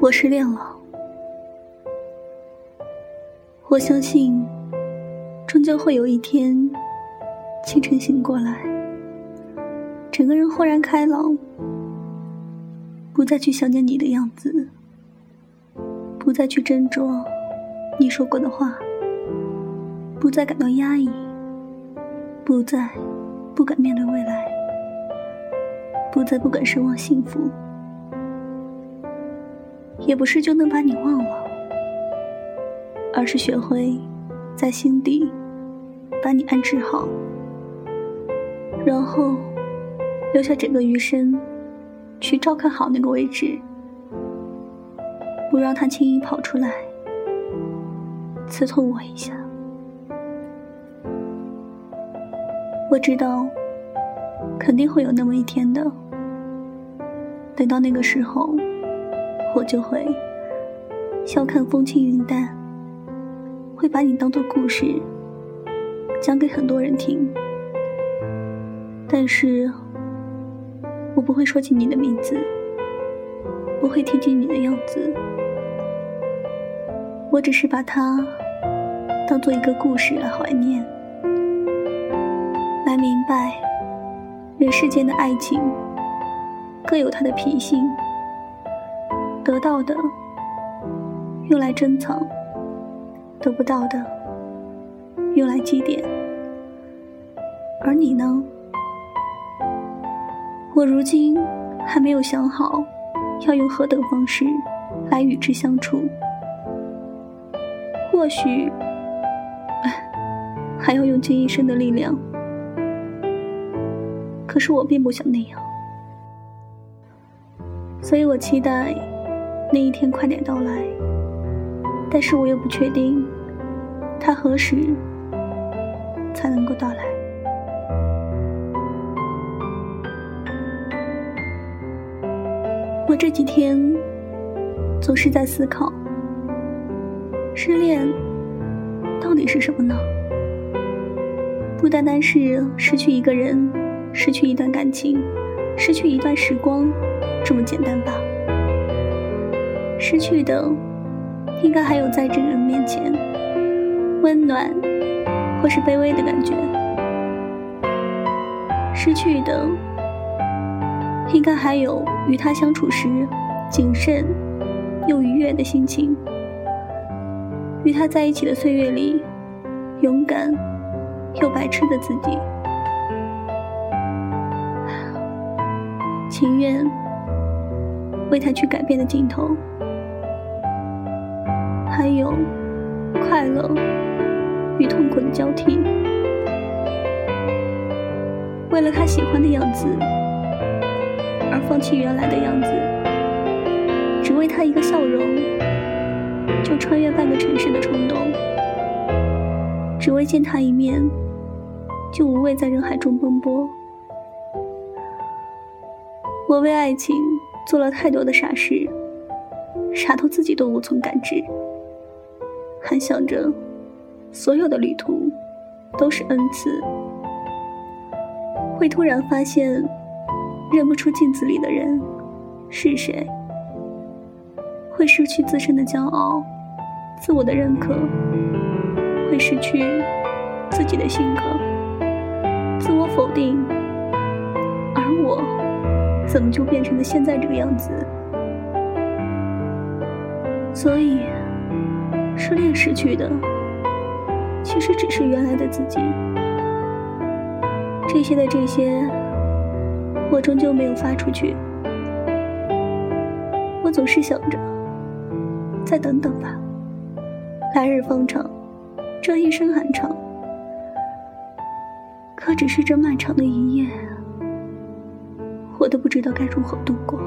我失恋了。我相信，终究会有一天，清晨醒过来，整个人豁然开朗，不再去想念你的样子，不再去斟酌你说过的话，不再感到压抑，不再不敢面对未来，不再不敢奢望幸福，也不是就能把你忘了。而是学会在心底把你安置好，然后留下整个余生去照看好那个位置，不让他轻易跑出来刺痛我一下。我知道肯定会有那么一天的，等到那个时候，我就会笑看风轻云淡。会把你当做故事讲给很多人听，但是我不会说起你的名字，不会提起你的样子，我只是把它当做一个故事来怀念，来明白人世间的爱情各有它的脾性，得到的用来珍藏。得不到的，用来祭奠。而你呢？我如今还没有想好，要用何等方式来与之相处。或许，还要用尽一生的力量。可是我并不想那样，所以我期待那一天快点到来。但是我又不确定，它何时才能够到来。我这几天总是在思考，失恋到底是什么呢？不单单是失去一个人、失去一段感情、失去一段时光这么简单吧？失去的。应该还有在这个人面前温暖或是卑微的感觉，失去的应该还有与他相处时谨慎又愉悦的心情，与他在一起的岁月里勇敢又白痴的自己，情愿为他去改变的镜头。还有快乐与痛苦的交替，为了他喜欢的样子而放弃原来的样子，只为他一个笑容就穿越半个城市的冲动，只为见他一面就无畏在人海中奔波。我为爱情做了太多的傻事，傻到自己都无从感知。还想着，所有的旅途都是恩赐。会突然发现，认不出镜子里的人是谁。会失去自身的骄傲，自我的认可。会失去自己的性格，自我否定。而我，怎么就变成了现在这个样子？所以。失恋失去的，其实只是原来的自己。这些的这些，我终究没有发出去。我总是想着，再等等吧，来日方长，这一生还长。可只是这漫长的一夜，我都不知道该如何度过。